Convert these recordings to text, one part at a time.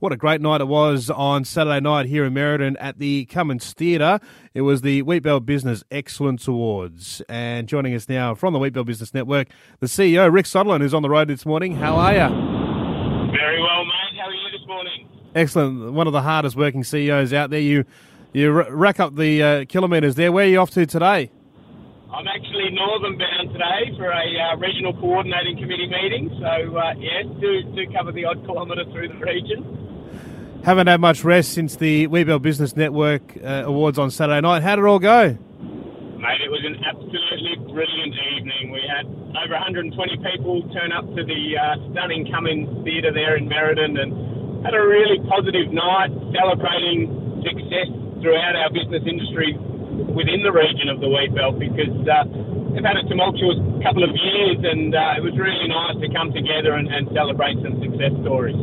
What a great night it was on Saturday night here in Merredin at the Cummins Theatre. It was the Wheatbelt Business Excellence Awards. And joining us now from the Wheatbelt Business Network, the CEO, Rick Sutherland, who's on the road this morning. How are you? Very well, mate. How are you this morning? Excellent. One of the hardest working CEOs out there. You you rack up the uh, kilometres there. Where are you off to today? I'm actually Northam bound today for a uh, regional coordinating committee meeting. So, uh, yes, do, do cover the odd kilometre through the region. Haven't had much rest since the Wheatbelt Business Network uh, Awards on Saturday night. How did it all go? Mate, it was an absolutely brilliant evening. We had over 120 people turn up to the uh, stunning Cummins Theatre there in Merredin and had a really positive night celebrating success throughout our business industry within the region of the Wheatbelt because uh, they've had a tumultuous couple of years and uh, it was really nice to come together and, and, celebrate some success stories.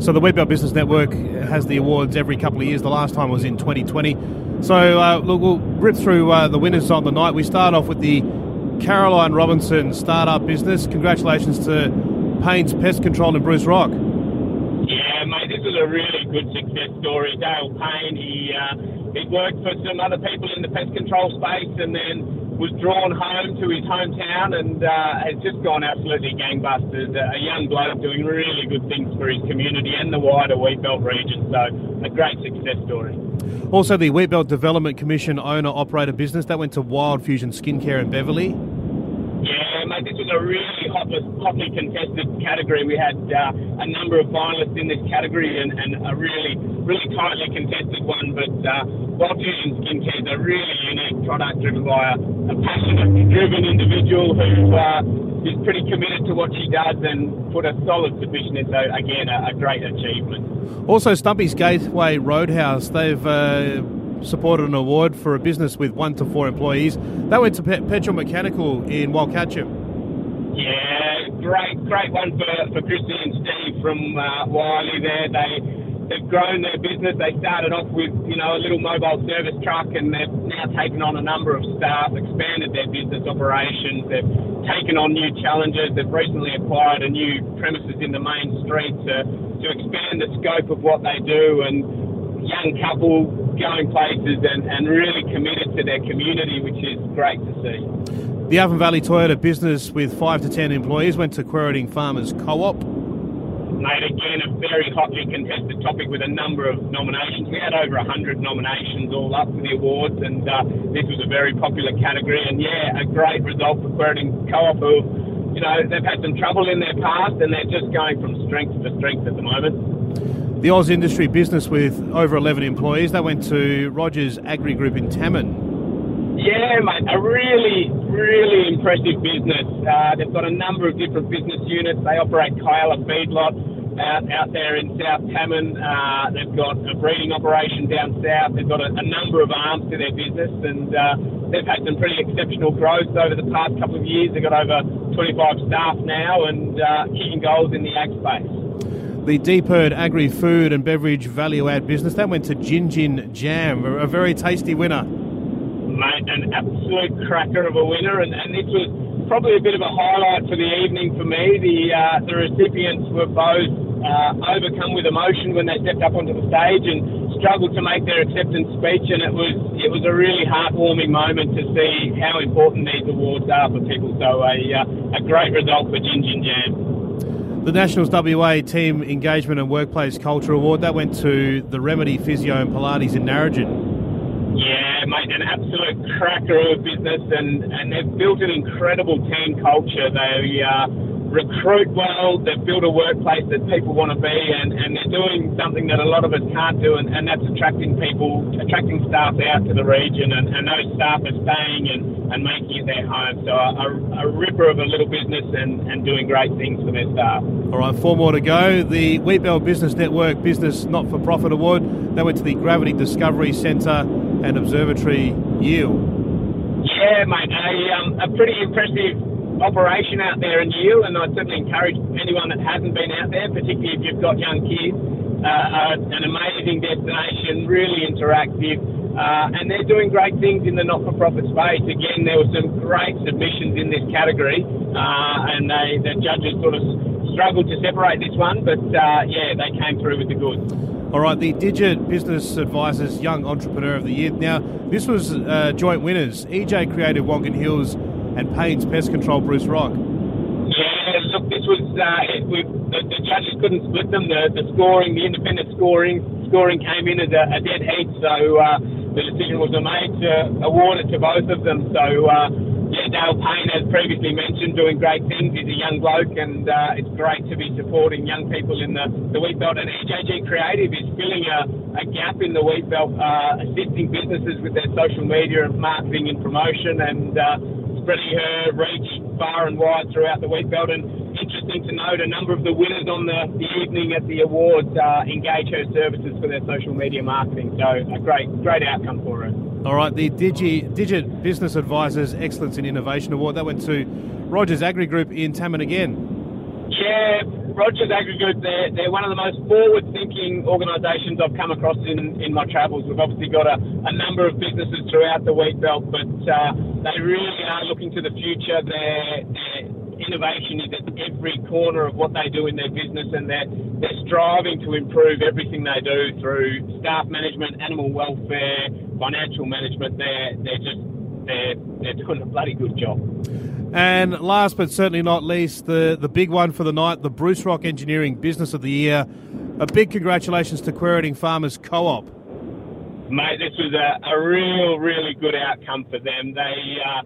So the Wheatbelt Business Network has the awards every couple of years. The last time was in 2020. So uh, look, we'll rip through uh, the winners on the night. We start off with the Caroline Robinson Startup Business. Congratulations to Payne's Pest Control in Bruce Rock. Yeah, mate, this was a really good success story. Dale Payne, he uh, he worked for some other people in the pest control space and then was drawn home to his hometown and uh, has just gone absolutely gangbusters. A young bloke doing really good things for his community and the wider Wheatbelt region. So a great success story. Also, the Wheatbelt Development Commission owner operator business that went to Wild Fusion Skincare in Beverley. Yeah, mate, this was a really hotly, contested category. We had uh, a number of finalists in this category and, and a really, really tightly contested one. But uh, Fusion Skincare is a really unique product driven by a, a passionate, driven individual who uh, is pretty committed to what she does and put a solid submission in. So, again, a, a great achievement. Also, Stumpy's Gateway Roadhouse, they've uh, supported an award for a business with one to four employees. That went to Petrol Mechanical in Wyalkatchem. Yeah, great, great one for, for Christy and Steve from uh, Wiley there. They they've grown their business. They started off with you know a little mobile service truck, and they've now taken on a number of staff, expanded their business operations. They've taken on new challenges. They've recently acquired a new premises in the main street to to expand the scope of what they do and young couple going places and, and really committed to their community, which is great to see. The Avon Valley Toyota business with five to ten employees went to Quairading Farmers Co-op. Mate, again, a very hotly contested topic with a number of nominations. We had over 100 nominations all up for the awards, and uh, this was a very popular category. And yeah, a great result for Quairading Co-op, who, you know, they've had some trouble in their past, and they're just going from strength to strength at the moment. The AusIndustry business with over 11 employees, that went to Rogers Agri Group in Tammin. Yeah, mate, a really, really impressive business. Uh, they've got a number of different business units. They operate Kyalla feedlots out, out there in South Tammin. Uh, they've got a breeding operation down south. They've got a, a number of arms to their business, and uh, they've had some pretty exceptional growth over the past couple of years. They've got over 25 staff now and uh, kicking goals in the ag space the DPIRD Agri Food and Beverage Value Add business. That went to Gin Jam, a very tasty winner. Mate, an absolute cracker of a winner, and, and this was probably a bit of a highlight for the evening for me. The uh, the recipients were both uh, overcome with emotion when they stepped up onto the stage and struggled to make their acceptance speech, and it was it was a really heartwarming moment to see how important these awards are for people. So a uh, a great result for Gin Jam. The Nationals WA Team Engagement and Workplace Culture Award, that went to the Remedy Physio and Pilates in Narrogin. Yeah, mate, an absolute cracker of a business, and, and they've built an incredible team culture. They uh, recruit well, they've built a workplace that people want to be, and, and they're doing something that a lot of us can't do, and, and that's attracting people, attracting staff out to the region, and, and those staff are staying and, and making it their home. So a, a ripper of a little business and, and doing great things for their staff. All right, four more to go. The Wheatbelt Business Network Business Not for Profit Award, that went to the Gravity Discovery Centre and Observatory Yield. Yeah, mate, a, um, a pretty impressive operation out there in Yield, and I'd certainly encourage anyone that hasn't been out there, particularly if you've got young kids. Uh, an amazing destination, really interactive, Uh, and they're doing great things in the not-for-profit space. Again, there were some great submissions in this category, uh, and they, the judges sort of struggled to separate this one, but uh, yeah, they came through with the goods. All right, the Digit Business Advisors Young Entrepreneur of the Year. Now, this was uh, joint winners: EJ Creative Wongan Hills and Payne's Pest Control Bruce Rock. Yeah, look, this was uh, we, the, the, judges couldn't split them. The, the, scoring, the independent scoring, scoring came in as a, a dead heat, so uh, the decision was made to award it to both of them. So uh, yeah, Dale Payne, as previously mentioned, doing great things. He's a young bloke, and uh, it's great to be supporting young people in the, the wheat belt. And EJG Creative is filling a, a gap in the wheat belt, uh, assisting businesses with their social media and marketing and promotion, and uh, spreading her reach far and wide throughout the wheat belt. And interesting to note, a number of the winners on the, the evening at the awards uh, engage her services for their social media marketing. So a great, great outcome for her. All right, the Digi, Digit Business Advisors Excellence in Innovation Award that went to Rogers Agri Group in Tammin again. Yeah, Rogers Group, they're, they're one of the most forward thinking organisations I've come across in, in my travels. We've obviously got a, a number of businesses throughout the wheat belt, but uh, they really are looking to the future. They're, they're innovation is at every corner of what they do in their business, and they're they're striving to improve everything they do through staff management, animal welfare, financial management. They're they're just they're they're doing a bloody good job. And last but certainly not least, the, the big one for the night, the Bruce Rock Engineering Business of the Year. A big congratulations to Quairading Farmers Co-op. Mate, this was a, a real, really good outcome for them. They uh,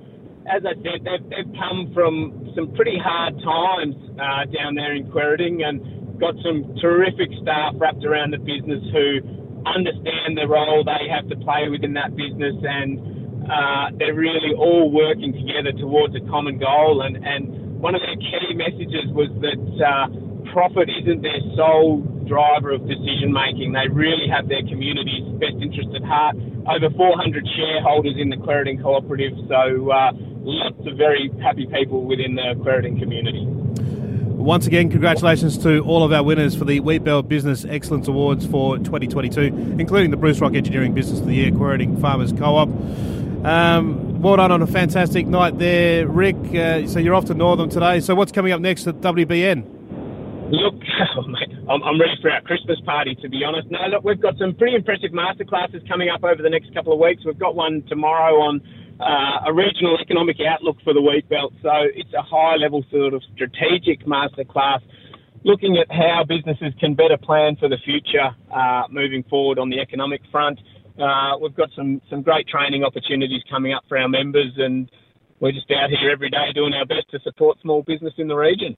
as I said, they've, they've come from some pretty hard times uh, down there in Quairading and got some terrific staff wrapped around the business who understand the role they have to play within that business and uh, they're really all working together towards a common goal. And, and one of their key messages was that uh, profit isn't their sole driver of decision making. They really have their community's best interest at heart. Over 400 shareholders in the Quairading Cooperative, so uh, lots of very happy people within the Quairading community. Once again, congratulations to all of our winners for the Wheatbelt Business Excellence Awards for 2022, including the Bruce Rock Engineering Business of the Year, Quairading Farmers Co-op. Um, well done on a fantastic night there, Rick. Uh, so you're off to Northam today. So what's coming up next at WBN? Look, oh mate, I'm, I'm ready for our Christmas party, to be honest. No, look, we've got some pretty impressive masterclasses coming up over the next couple of weeks. We've got one tomorrow on uh, a regional economic outlook for the wheat belt. So it's a high level sort of strategic masterclass looking at how businesses can better plan for the future uh, moving forward on the economic front. Uh, we've got some, some great training opportunities coming up for our members, and we're just out here every day doing our best to support small business in the region.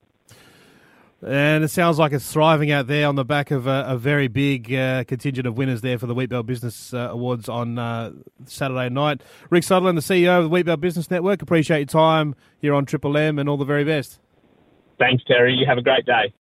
And it sounds like it's thriving out there on the back of a, a very big uh, contingent of winners there for the Wheatbelt Business uh, Awards on uh, Saturday night. Rick Sutherland, the CEO of the Wheatbelt Business Network, appreciate your time here on Triple M and all the very best. Thanks, Terry. You have a great day.